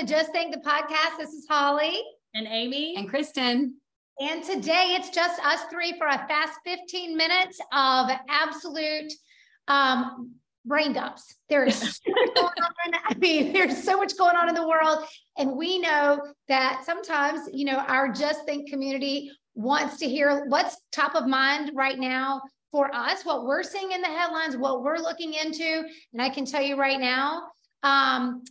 To Just Think, the podcast. This is Holly. and Amy? And Kristen, And today it's just us three for a fast 15 minutes of absolute um, brain dumps. There is so much going on. I mean, there's so much going on in the world. And we know that sometimes, you know, our Just Think community wants to hear what's top of mind right now for us, what we're seeing in the headlines, what we're looking into. And I can tell you right now, um,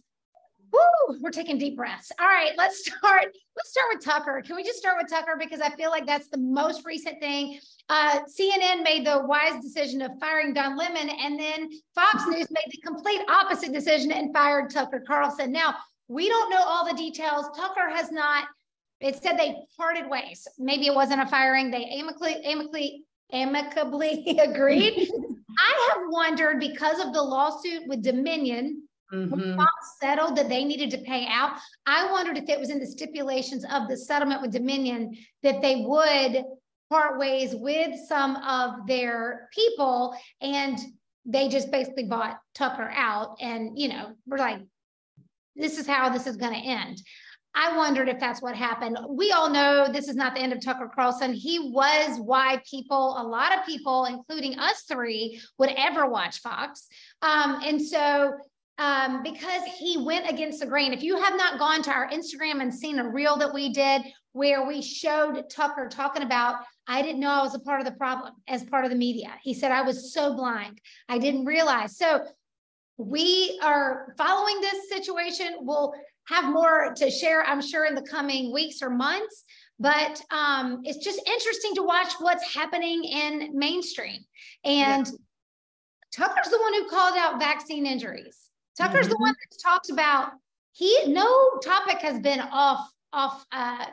Woo, we're taking deep breaths. All right, let's start. Let's start with Tucker. Can we just start with Tucker because I feel like that's the most recent thing. Uh, CNN made the wise decision of firing Don Lemon, and then Fox News made the complete opposite decision and fired Tucker Carlson. Now we don't know all the details. Tucker has not. It said they parted ways. Maybe it wasn't a firing. They amicably, amicably, amicably agreed. I have wondered because of the lawsuit with Dominion Mhm. Fox settled that they needed to pay out, I wondered if it was in the stipulations of the settlement with Dominion that they would part ways with some of their people and they just basically bought Tucker out and you know we're like this is how this is going to end. I wondered if that's what happened. We all know this is not the end of Tucker Carlson. He was why people, a lot of people, including us three, would ever watch Fox. Um, and so um, because he went against the grain. If you have not gone to our Instagram and seen a reel that we did where we showed Tucker talking about, I didn't know I was a part of the problem as part of the media. He said, I was so blind. I didn't realize. So we are following this situation. We'll have more to share, I'm sure, in the coming weeks or months. But um, it's just interesting to watch what's happening in mainstream. And Tucker's the one who called out vaccine injuries. Tucker's the one that's talked about. He no topic has been off off. Uh,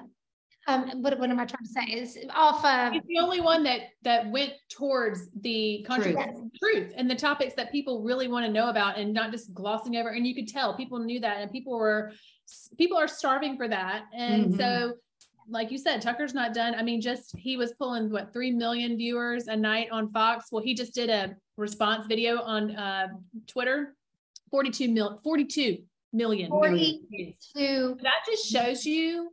um, what, what am I trying to say? Is off. Uh, He's the only one that that went towards the controversy, truth. and the topics that people really want to know about, and not just glossing over. And you could tell people knew that, and people were people are starving for that. And Mhm. so, like you said, Tucker's not done. I mean, just he was pulling what three million viewers a night on Fox. Well, he just did a response video on uh, Twitter, 42 mil, 42 million. 42. That just shows you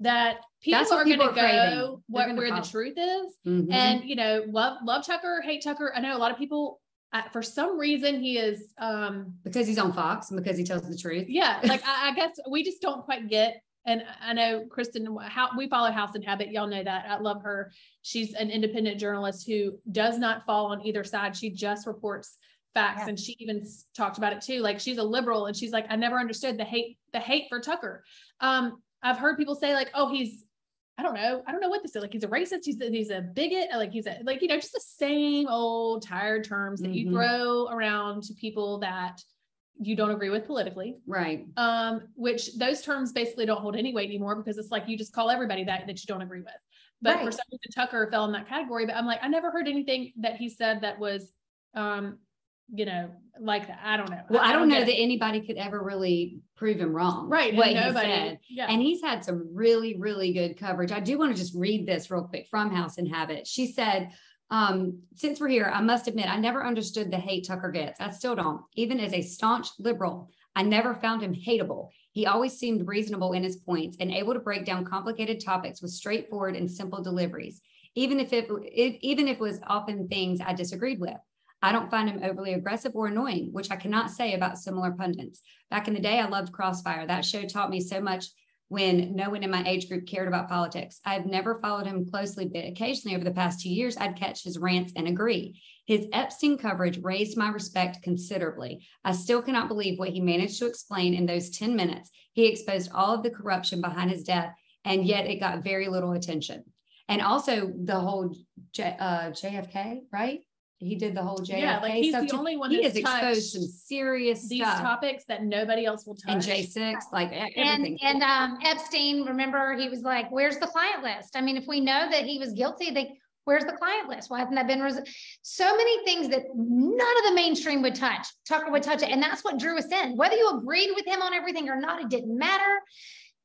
that people That's are going to go what, where the truth is. Mhm. And you know, love love Tucker, hate Tucker. I know a lot of people. Uh, for some reason, he is. um because he's on Fox and because he tells the truth. Yeah, like I, I guess we just don't quite get. And I know Kristen, how we follow House and Habit. Y'all know that. I love her. She's an independent journalist who does not fall on either side. She just reports facts, Yeah. and she even talked about it too. Like she's a liberal, and she's like, I never understood the hate, the hate for Tucker. Um, I've heard people say like, oh, he's I don't know. I don't know what to say. Like he's a racist. He's a, he's a bigot. Like he's a like you know just the same old tired terms that you Mhm. throw around to people that you don't agree with politically. Right. Um, which those terms basically don't hold any weight anymore because it's like you just call everybody that that you don't agree with. But for some reason Tucker fell in that category. But I'm like I never heard anything that he said that was, um, you know, like that. I don't know. Well, I don't know that it. anybody could ever really prove him wrong. right. What and he said. Yeah. And he's had some really, really good coverage. I do want to just read this real quick from House and Habit. She said, um, since we're here, I must admit, I never understood the hate Tucker gets. I still don't. Even as a staunch liberal, I never found him hateable. He always seemed reasonable in his points and able to break down complicated topics with straightforward and simple deliveries, even if it, it even if it was often things I disagreed with. I don't find him overly aggressive or annoying, which I cannot say about similar pundits. Back in the day, I loved Crossfire. That show taught me so much when no one in my age group cared about politics. I've never followed him closely, but occasionally over the past two years, I'd catch his rants and agree. His Epstein coverage raised my respect considerably. I still cannot believe what he managed to explain in those 10 minutes. He exposed all of the corruption behind his death, and yet it got very little attention. And also the whole J, uh, JFK, right? He did the whole JFK Yeah, like he's stuff the too. only one He that's has exposed some serious these stuff. topics that nobody else will touch. And J6, like e- And, everything. and um, Epstein, remember, he was like, where's the client list? I mean, if we know that he was guilty, they, where's the client list? Why hasn't that been? res- So many things that none of the mainstream would touch. Tucker would touch it. And that's what drew us in. Whether you agreed with him on everything or not, it didn't matter.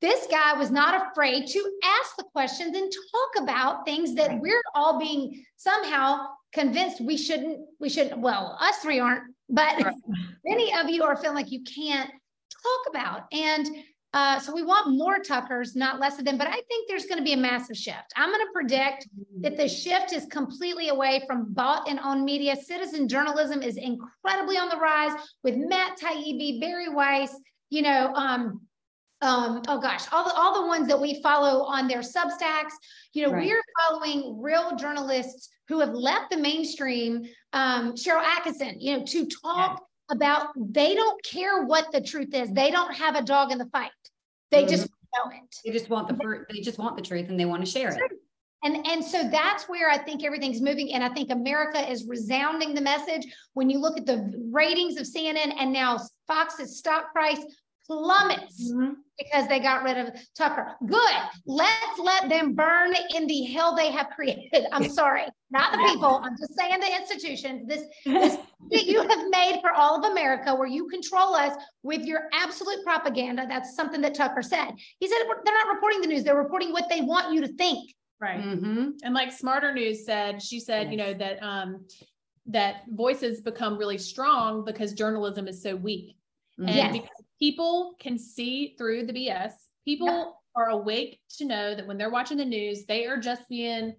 This guy was not afraid to ask the questions and talk about things that Right. we're all being somehow convinced we shouldn't, we shouldn't, well, us three aren't, but Right. many of you are feeling like you can't talk about. And uh, so we want more Tuckers, not less of them. But I think there's going to be a massive shift. I'm going to predict that the shift is completely away from bought and owned media. Citizen journalism is incredibly on the rise with Matt Taibbi, Bari Weiss, you know, um, um, oh gosh, all the all the ones that we follow on their substacks. You know, Right. we're following real journalists who have left the mainstream. Um, Sharyl Atkinson, you know, to talk about they don't care what the truth is. They don't have a dog in the fight. They just know it. They just want the fir- they just want the truth and they want to share it. And, and so that's where I think everything's moving. And I think America is resounding the message. When you look at the ratings of CNN and now Fox's stock price plummets because they got rid of Tucker. Good. Let's let them burn in the hell they have created. I'm sorry, not the people. I'm just saying the institutions. This, this that you have made for all of America, where you control us with your absolute propaganda. That's something that Tucker said. He said they're not reporting the news; they're reporting what they want you to think. Right. Mhm. And like Smarter News said, she said, you know, that um that voices become really strong because journalism is so weak. And Yes. because people can see through the BS, people Yep. are awake to know that when they're watching the news, they are just being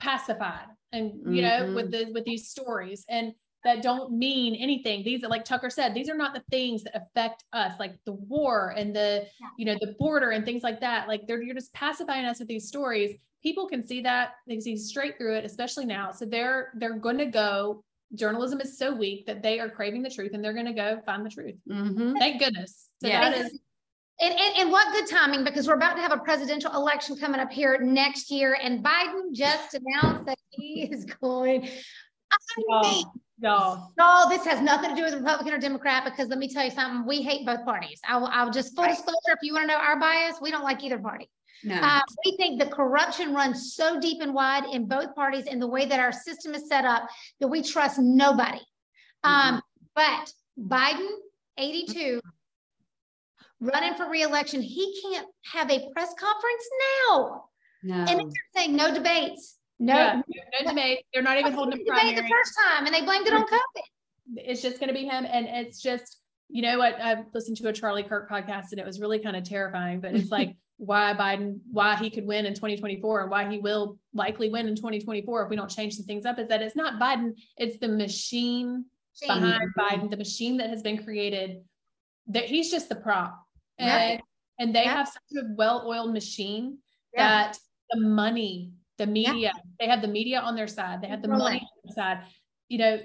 pacified and you know with mm-hmm. the with these stories and that don't mean anything. These are like Tucker said, these are not the things that affect us, like the war and the, Yeah. you know, the border and things like that. Like they're you're just pacifying us with these stories. People can see that, they see straight through it, especially now. So they're they're gonna go. Journalism is so weak that they are craving the truth and they're gonna go find the truth. Mhm. Thank goodness. So Yeah. that is And, and, and what good timing because we're about to have a presidential election coming up here next year, and Biden just announced that he is going. I mean, y'all. no, this has nothing to do with Republican or Democrat because let me tell you something. We hate both parties. I will, I'll just full disclosure. If you want to know our bias, we don't like either party. No. Uh, we think the corruption runs so deep and wide in both parties in the way that our system is set up that we trust nobody. Um, but Biden, 82, running for reelection, he can't have a press conference now. no. And they're saying no debates. No, Yeah, no debate. They're not even holding a debate the first time, and they blamed it on COVID. It's just gonna be him. And it's just, you know what? I've listened to a Charlie Kirk podcast and it was really kind of terrifying, but it's like why Biden, why he could win in 2024 and why he will likely win in 2024 if we don't change some things up is that it's not Biden, it's the machine behind Biden, the machine that has been created, that he's just the prop. And, Right. and they Yeah. have such a well-oiled machine Yeah. that the money, the media, they have the media on their side, they have the money on their side. You know,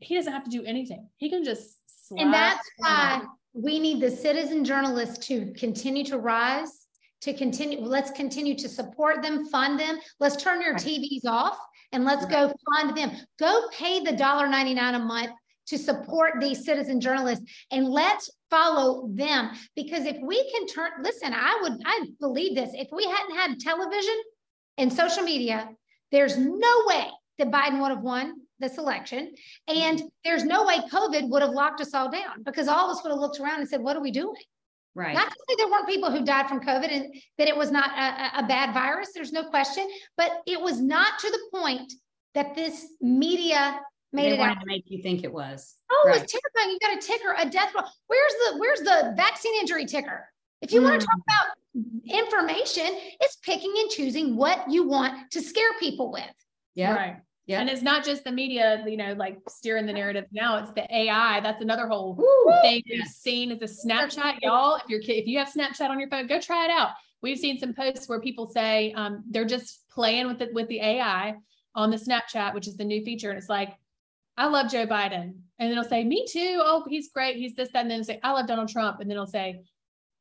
he doesn't have to do anything. He can just. And that's why we need the citizen journalists to continue to rise, to continue, let's continue to support them, fund them. Let's turn your TVs off and let's go fund them. Go pay the dollar ninety-nine a month to support these citizen journalists and let's follow them. Because if we can turn, listen, I would, I believe this. If we hadn't had television and social media, there's no way that Biden would have won this election. And mm-hmm. there's no way COVID would have locked us all down because all of us would have looked around and said, what are we doing? Right. Not to say there weren't people who died from COVID and that it was not a, a- a bad virus. There's no question, but it was not to the point that this media made they it out. wanted to make you think it was. Oh, it was terrifying. You got a ticker, a death row. Where's the where's the vaccine injury ticker? If you want to Mm. talk about information, it's picking and choosing what you want to scare people with. Yeah. Right. Yeah. And it's not just the media, you know, like steering the narrative now, it's the AI. That's another whole Woo. thing we've seen is a Snapchat. Y'all, if your kid, if you have Snapchat on your phone, go try it out. We've seen some posts where people say um, they're just playing with it with the AI on the Snapchat, which is the new feature. And it's like, I love Joe Biden. And then it'll say, Me too. Oh, he's great. He's this, that. And then it'll say, I love Donald Trump. And then it'll say,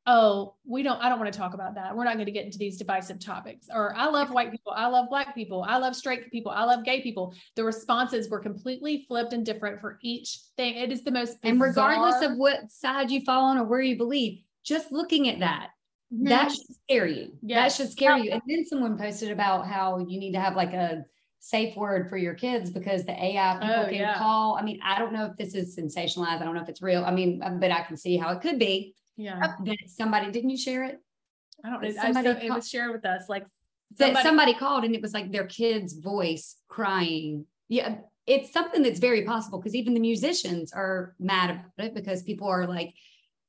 Oh, we don't, I don't want to talk about that. We're not going to get into these divisive topics. Or I love white people. I love black people. I love straight people. I love gay people. The responses were completely flipped and different for each thing. It is the most And regardless of what side you fall on or where you believe, just looking at that, Mhm. that should scare you. That should scare you. And then someone posted about how you need to have like a safe word for your kids because the AI people Oh, can yeah. call. I mean, I don't know if this is sensationalized. I don't know if it's real. I mean, um, but I can see how it could be yeah. that somebody didn't you share it? I don't know. That I, so somebody it was shared with us. Like That somebody, somebody called and it was like their kid's voice crying. Yeah, it's something that's very possible because even the musicians are mad about it because people are like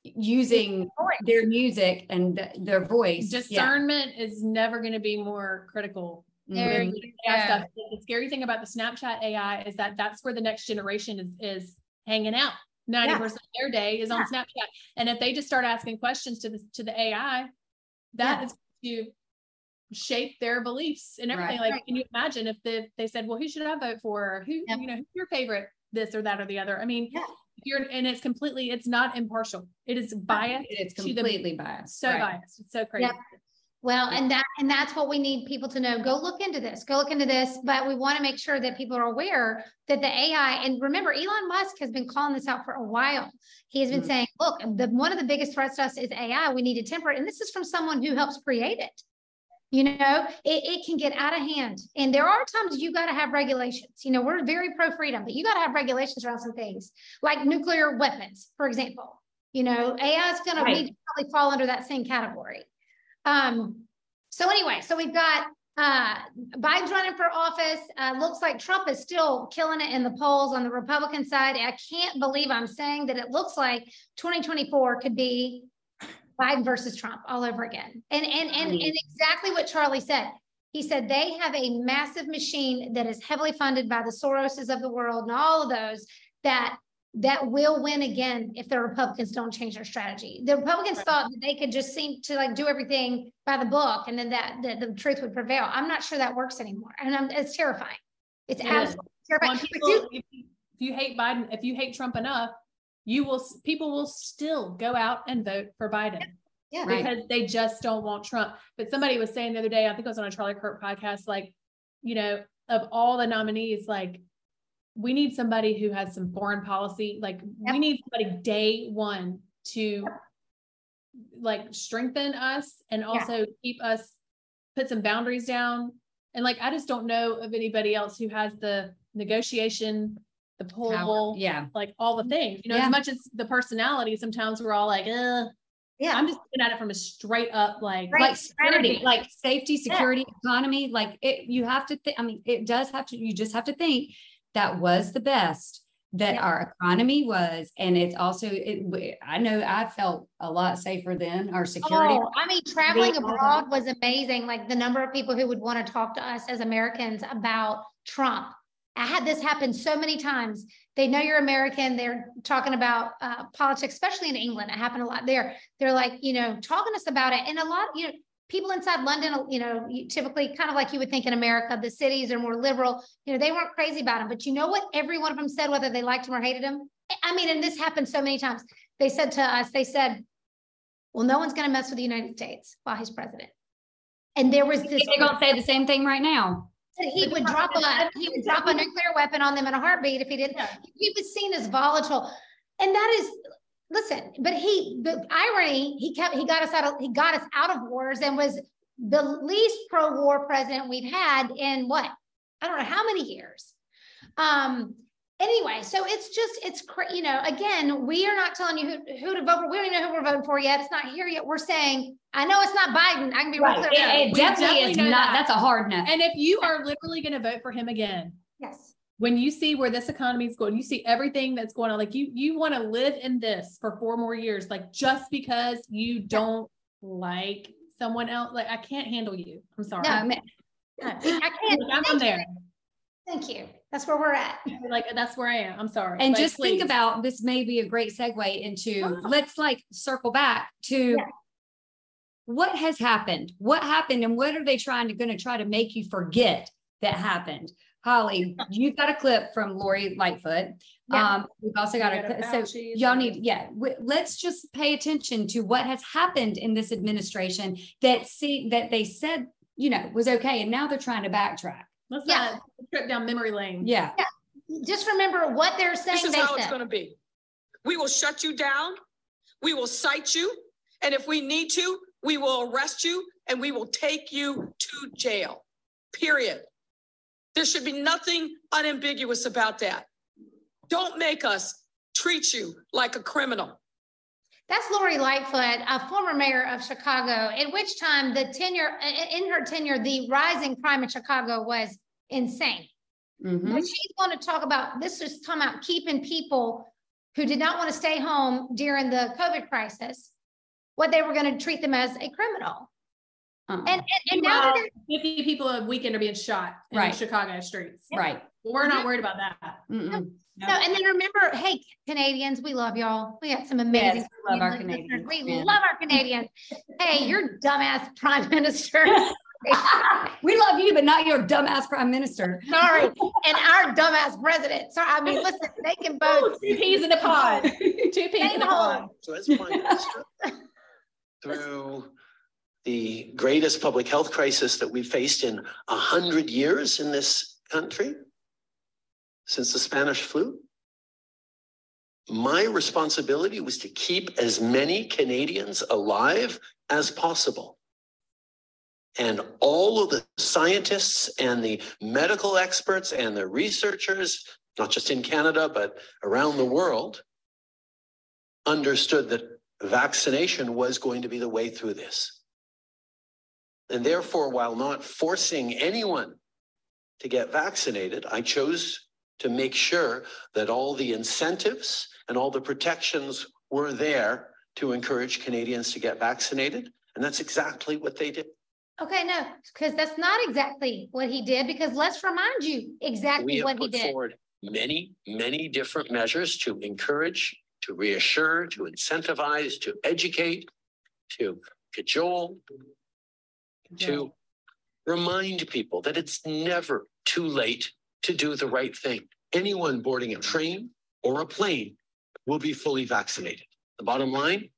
using their music and th- their voice. Yeah. discernment is never going to be more critical There Mhm. with you go. The scary thing about the Snapchat AI is that that's where the next generation is is hanging out. Ninety percent of their day is on Snapchat, and if they just start asking questions to the to the AI, that Yeah. is to shape their beliefs and everything. Right. Like, can you imagine if the, they said, "Well, who should I vote for?" Who Yep. you know who's your favorite this or that or the other? I mean, Yeah. you're and it's completely it's not impartial. It is biased. It's to the- completely biased. So right. biased. It's so crazy. Well, and that, and that's what we need people to know. Go look into this, go look into this, but we want to make sure that people are aware that the AI, and remember, Elon Musk has been calling this out for a while. He has been Mhm. saying, look, the, one of the biggest threats to us is AI. We need to temper it. And this is from someone who helps create it. You know, it, it can get out of hand. And there are times you got to have regulations. You know, we're very pro freedom, but you got to have regulations around some things like nuclear weapons, for example. You know, AI is going Right. to probably fall under that same category. Um, so anyway, so we've got uh, Biden's running for office. Uh, looks like Trump is still killing it in the polls on the Republican side. I can't believe I'm saying that it looks like 2024 could be Biden versus Trump all over again. And and and, and exactly what Charlie said. He said they have a massive machine that is heavily funded by the Soroses of the world and all of those that that will win again if the Republicans don't change their strategy. The Republicans Right. thought that they could just seem to like do everything by the book and then that, that the truth would prevail. I'm not sure that works anymore. And I'm, it's terrifying. It's It is. absolutely terrifying. When people, you- if, you, if you hate Biden, if you hate Trump enough, you will people will still go out and vote for Biden yeah, Right. because they just don't want Trump. But somebody was saying the other day, I think it was on a Charlie Kirk podcast, like, you know, of all the nominees, like we need somebody who has some foreign policy. Like Yep. we need somebody day one to like strengthen us and also keep us put some boundaries down. And like I just don't know of anybody else who has the negotiation, the Power. pull, Yeah. like all the things. You know, Yeah. as much as the personality, sometimes we're all like, uh, yeah. I'm just looking at it from a straight up like Right. Like security, like safety, security, economy, like it, you have to think, I mean, it does have to, you just have to think that was the best that Yeah. our economy was. And it's also, it, I know I felt a lot safer then, our security. Oh, I mean, traveling Being- abroad was amazing. Like the number of people who would want to talk to us as Americans about Trump. I had this happen so many times. They know you're American. They're talking about uh, politics, especially in England. It happened a lot there. They're like, you know, talking to us about it. And a lot, you know, people inside London, you know, you typically kind of like you would think in America, the cities are more liberal. You know, they weren't crazy about him. But you know what? Every one of them said, whether they liked him or hated him. I mean, and this happened so many times. They said to us, they said, well, no one's going to mess with the United States while he's president. And there was this, They're gonna say the same thing right now. he would drop a, he would drop a nuclear weapon on them in a heartbeat if he didn't. Yeah. He was seen as volatile. And that is, listen, but he, the irony, he kept, he got us out of, he got us out of wars and was the least pro-war president we've had in what? I don't know how many years. Um, anyway, so it's just, it's cra- you know, again, we are not telling you who, who to vote for. We don't even know who we're voting for yet. It's not here yet. We're saying, I know it's not Biden. I can be real Right. clear. It, it it. Definitely definitely is not, that. that's a hard no. and if you are literally going to vote for him again, Yes. When you see where this economy is going, you see everything that's going on, like you you want to live in this for four more years, like just because you don't like someone else, like I can't handle you. I'm sorry. No, I mean, I can't. I'm on there. Thank you. That's where we're at. Like, that's where I am. I'm sorry. And Like, just think about, this may be a great segue into, Oh. let's like circle back to Yeah. what has happened? What happened and what are they trying to, gonna try to make you forget that happened? Holly, you've got a clip from Lori Lightfoot. Yeah. Um, we've also got We got a, a so y'all need, yeah, w- let's just pay attention to what has happened in this administration that see, that they said, you know, was okay. And now they're trying to backtrack. Let's Yeah. not trip down memory lane. Yeah. Just remember what they're saying. This is They how it's gonna be. We will shut you down. We will cite you. And if we need to, we will arrest you and we will take you to jail. Period. There should be nothing unambiguous about that. Don't make us treat you like a criminal. That's Lori Lightfoot, a former mayor of Chicago, at which time the tenure, in her tenure, the rising crime in Chicago was insane. Mhm. But she's going to talk about, this is talking about keeping people who did not want to stay home during the COVID crisis, what they were going to treat them as a criminal. Uh-uh. And, and, and now Meanwhile, they're, Fifty people a weekend are being shot in Right. Chicago streets. Right. We're not mm-hmm. worried about that. Mm-mm. no, and then remember, hey, Canadians, we love y'all. We got some amazing. Yes, we love our listeners. Canadians, We yeah. love our Canadians. Hey, your dumbass prime minister. We love you, but not your dumbass prime minister. Sorry, and our dumbass president. So I mean, listen, they can both. Two peas in a pod. Two peas in a pod. So as prime minister, through the greatest public health crisis that we've faced in a hundred years in this country, since the Spanish flu, my responsibility was to keep as many Canadians alive as possible. And all of the scientists and the medical experts and the researchers, not just in Canada, but around the world, understood that vaccination was going to be the way through this. And therefore, while not forcing anyone to get vaccinated, I chose to make sure that all the incentives and all the protections were there to encourage Canadians to get vaccinated. And that's exactly what they did. Okay, no, because that's not exactly what he did, because let's remind you We exactly what he put did. forward many, many different measures to encourage, to reassure, to incentivize, to educate, to cajole, to remind people that it's never too late to do the right thing. Anyone boarding a train or a plane will be fully vaccinated. The bottom line,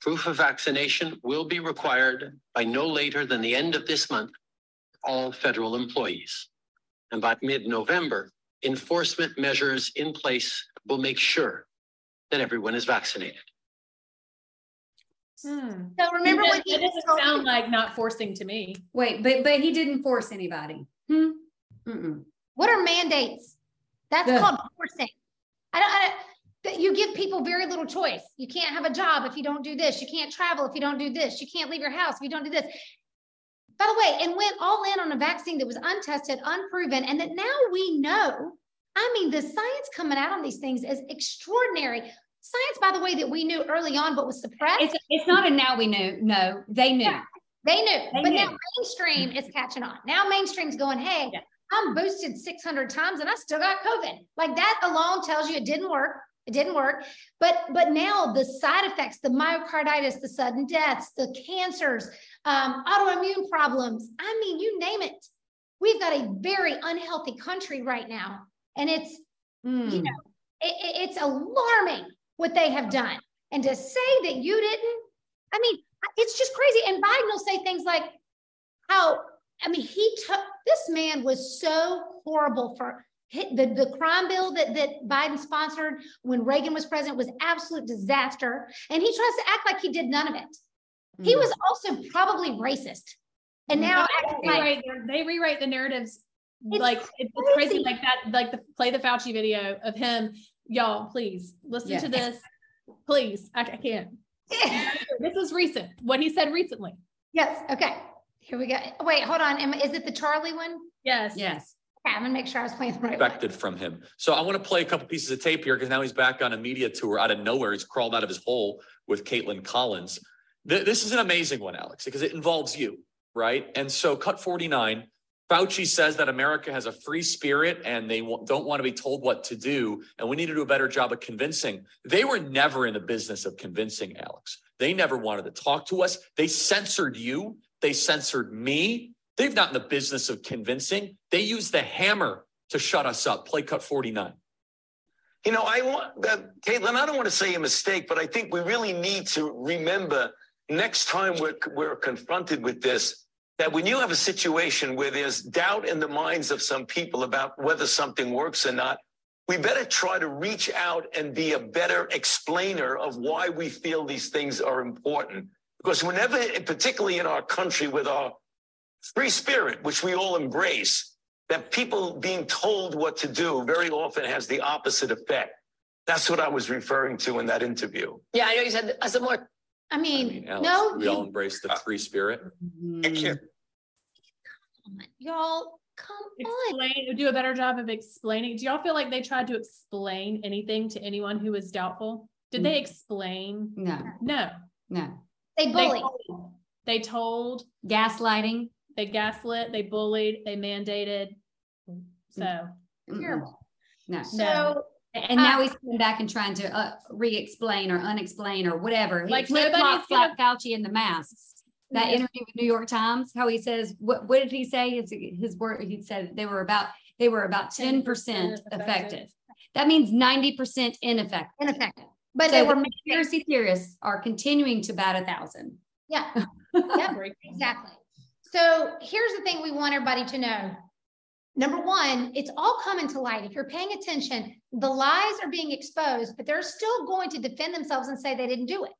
proof of vaccination will be required by no later than the end of this month, for all federal employees. And by mid-November, enforcement measures in place will make sure that everyone is vaccinated. Hmm. So remember It when he doesn't- it doesn't told- sound like not forcing to me. Wait, but, but he didn't force anybody. Hmm? Mm-mm. What are mandates? That's Yeah. called forcing. I don't, I don't, that you give people very little choice. You can't have a job if you don't do this. You can't travel if you don't do this. You can't leave your house if you don't do this. By the way, and went all in on a vaccine that was untested, unproven, and that now we know. I mean, the science coming out on these things is extraordinary. Science, by the way, that we knew early on but was suppressed. It's, it's not a now we knew, no, they knew. Yeah. They knew, They but now mainstream is catching on. Now mainstream's going, hey, Yeah. I'm boosted 600 times and I still got COVID. Like that alone tells you it didn't work. It didn't work. But but now the side effects, the myocarditis, the sudden deaths, the cancers, um, autoimmune problems. I mean, you name it. We've got a very unhealthy country right now, and it's Hmm. you know, it, it- it's alarming what they have done. And to say that you didn't, I mean, it's just crazy. And Biden will say things like how, I mean, he took, this man was so horrible for the, the crime bill that, that Biden sponsored when Reagan was president was absolute disaster. And he tries to act like he did none of it. He Hmm. was also probably racist. And now They acting like, rewrite, they rewrite the narratives It's like it's it's crazy crazy. like that, like the play the Fauci video of him. Y'all, please listen Yeah. to this. Please, I, I can't. This is recent. What he said recently. yes, okay, here we go. Wait, hold on. Am- Is it the Charlie one? Yes. Yes. Okay, I'm gonna make sure I was playing the right one. expected from him. So I want to play a couple pieces of tape here because now he's back on a media tour out of nowhere. He's crawled out of his hole with Kaitlan Collins. Th- this is an amazing one, Alex, because it involves you, right? And so cut 49, Fauci says that America has a free spirit and they don't want to be told what to do. And we need to do a better job of convincing. They were never in the business of convincing, Alex. They never wanted to talk to us. They censored you. They censored me. They've not in the business of convincing. They use the hammer to shut us up. Play cut 49. You know, I want, uh, Kaitlan, I don't want to say a mistake, but I think we really need to remember next time we're, we're confronted with this, that when you have a situation where there's doubt in the minds of some people about whether something works or not, we better try to reach out and be a better explainer of why we feel these things are important. Because whenever, particularly in our country with our free spirit, which we all embrace, that people being told what to do very often has the opposite effect. That's what I was referring to in that interview. Yeah, I know you said, I said more, I I mean, mean, Alex, no, we all embrace the free spirit. Mm, Come on, y'all, come on. Explain, do a better job of explaining. Do y'all feel like they tried to explain anything to anyone who was doubtful? Did they explain? No, No. no. They They bully. told- They told, Gaslighting. they gaslit, they bullied, they mandated. So, Mm-mm. Terrible. No. So, And now he's coming back and trying to uh, re-explain or unexplain or whatever. He Like flip-flop nobody's Fla- Fauci in the masks. That Yeah. interview with New York Times, how he says, what, what did he say? His, his word, he said they were about, they were about ten percent effective. That means ninety percent ineffective. ineffective, but So they the were, conspiracy theorists are continuing to bat a thousand. yeah, yeah, exactly. So here's the thing we want everybody to know. Number one, it's all coming to light. If you're paying attention, the lies are being exposed, but they're still going to defend themselves and say they didn't do it.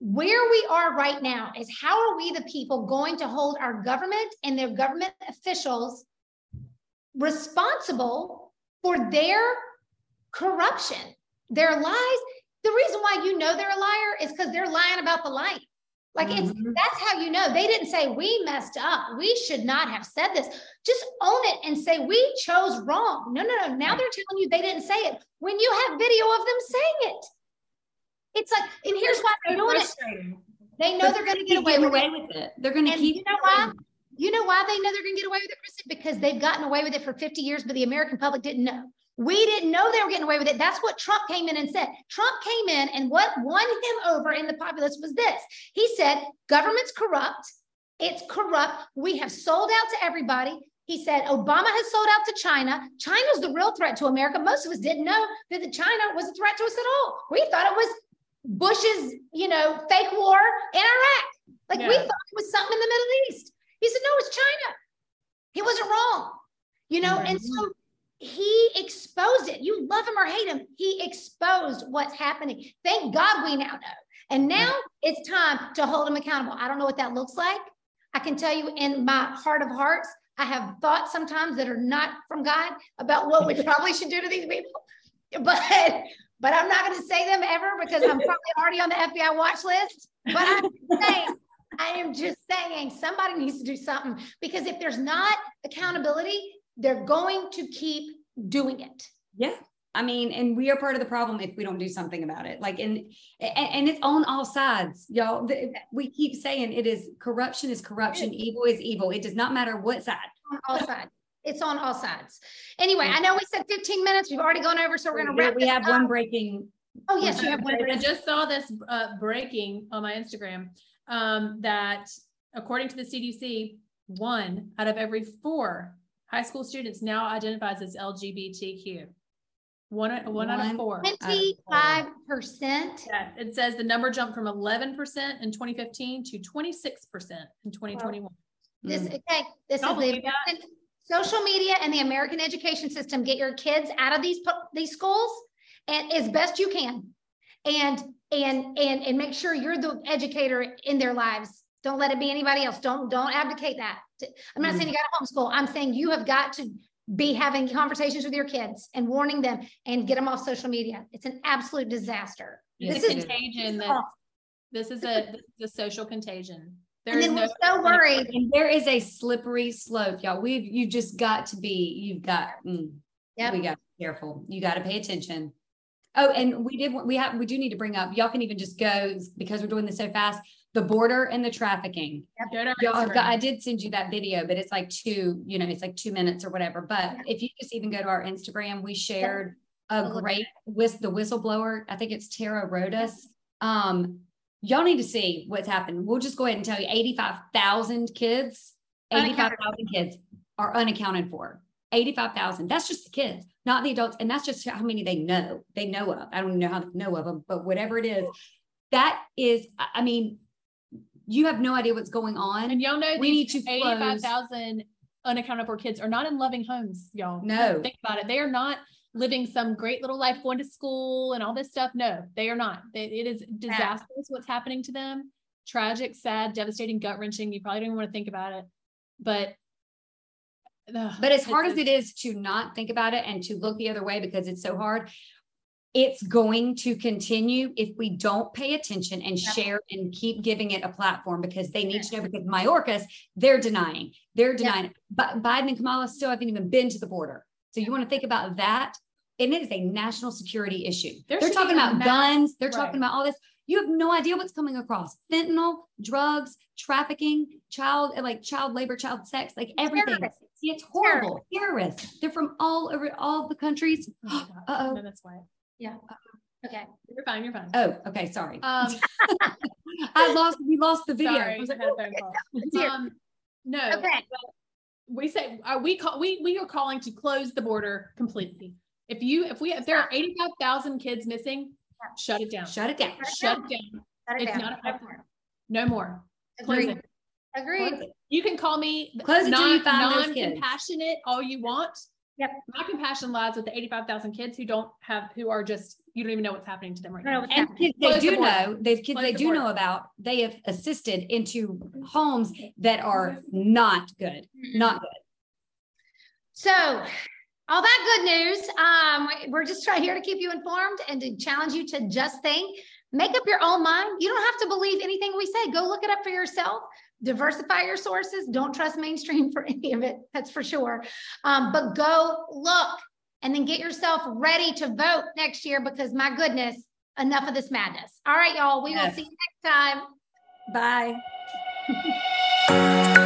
Where we are right now is how are we, the people, going to hold our government and their government officials responsible for their corruption, their lies? The reason why you know they're a liar is because they're lying about the light. Like it's Mhm. that's how you know they didn't say we messed up. We should not have said this. Just own it and say we chose wrong. No, no, no. Now they're telling you they didn't say it when you have video of them saying it. It's like, and here's why they're doing it. They know they're going to get away getting with it. with it. They're gonna keep. you know why? You know why they know they're going to get away with it, Kristen? Because they've gotten away with it for 50 years, but the American public didn't know. We didn't know they were getting away with it. That's what Trump came in and said. Trump came in and what won him over in the populace was this. He said, government's corrupt. It's corrupt. We have sold out to everybody. He said, Obama has sold out to China. China's the real threat to America. Most of us didn't know that the China was a threat to us at all. We thought it was Bush's, you know, fake war in Iraq. Like we thought it was something in the Middle East. He said, no, it's China. He wasn't wrong, you know, and so he exposed it. You love him or hate him. He exposed what's happening. Thank God we now know. And now it's time to hold him accountable. I don't know what that looks like. I can tell you in my heart of hearts, I have thoughts sometimes that are not from God about what we probably should do to these people. But but I'm not going to say them ever because I'm probably already on the FBI watch list. But I'm saying, I am just saying somebody needs to do something because if there's not accountability, they're going to keep doing it. Yeah. I mean, and we are part of the problem if we don't do something about it. Like, and and, and it's on all sides, y'all. The- We keep saying it is corruption is corruption, evil is evil. It does not matter what side. On all sides. It's on all sides. Anyway, I know we said 15 minutes. We've already gone over, so we're going to wrap We this have up. one breaking. Oh, yes, you have one. I just saw this uh, breaking on my Instagram um, that according to the CDC, one out of every four high school students now identifies as LGBTQ. One, one out of four. Twenty-five percent. Yeah, it says the number jumped from eleven percent in twenty fifteen to twenty-six percent in twenty twenty-one. This, Mm. okay, this is Y'all the believe that? American- social media and the American education system. Get your kids out of these, these schools and as best you can. And, and, and, and make sure you're the educator in their lives. Don't let it be anybody else. Don't, don't abdicate that. I'm not saying you got to homeschool. I'm saying you have got to be having conversations with your kids and warning them and get them off social media. It's an absolute disaster. It's This a is- contagion that, this is a, this is a social contagion. There And is then no. we're so worried. And there is a slippery slope, y'all. We've you just got to be. You've got. mm, Yep. We got to be careful. You got to pay attention. Oh, and we did, we have, we do need to bring up, y'all can even just go, because we're doing this so fast, the border and the trafficking. Go to our Y'all, I've got- I did send you that video, but it's like two, you know, it's like two minutes or whatever. But if you just even go to our Instagram, we shared I'll a great with the whistleblower. I think it's Tara Rodas. Um, y'all need to see what's happened. We'll just go ahead and tell you eighty-five thousand kids, eighty-five Unaccounted kids are unaccounted for. Eighty-five thousand. That's just the kids, not the adults. And that's just how many they know, they know of. I don't even know how they know of them, but whatever it is, that is, I, mean, you have no idea what's going on. And y'all know We need to eighty-five thousand unaccounted for kids are not in loving homes, y'all. No. Think about it. They are not living some great little life, going to school and all this stuff. No, they are not. They- It is disastrous what's happening to them. Tragic, sad, devastating, gut wrenching. You probably don't even want to think about it. But ugh, But as hard as it's- to not think about it and to look the other way because it's so hard, it's going to continue if we don't pay attention and share and keep giving it a platform because they need to know because Mayorkas, they're denying, they're denying. But Biden and Kamala still haven't even been to the border. So you want to think about that? And it is a national security issue. There They're talking about guns, they're right. talking about all this. You have no idea what's coming across. Fentanyl, drugs, trafficking, child, like child labor, child sex, like everything. Terrorists. See, it's horrible. Terrorists. They're from all over all the countries. Oh. Uh-oh. No, that's why. Yeah. Okay. You're fine. You're fine. Oh, okay. Sorry. Um, I lost, we lost the video. sorry, was like, had phone call. Let's hear it. Um, no. Okay. we say uh, we call we we are calling to close the border completely. If you if we if there are eighty five thousand kids missing, shut it down. Shut it down. Shut it down. Shut it It's down. not effective. No more. Close Agreed. it. Agreed. You can call me Close it you non find non-compassionate all you want. Yep. My compassion lies with the eighty five thousand kids who don't have who are just you don't even know what's happening to them right I don't know now. And kids they Close the do border. know, they've kids Close they the do know about, they have assisted into homes that are not good, not good. So, all that good news. Um, we're just trying here to keep you informed and to challenge you to just think, make up your own mind. You don't have to believe anything we say. Go look it up for yourself. Diversify your sources. Don't trust mainstream for any of it. That's for sure. Um, but go look and then get yourself ready to vote next year because my goodness, enough of this madness. All right, y'all. We will see you next time. Bye.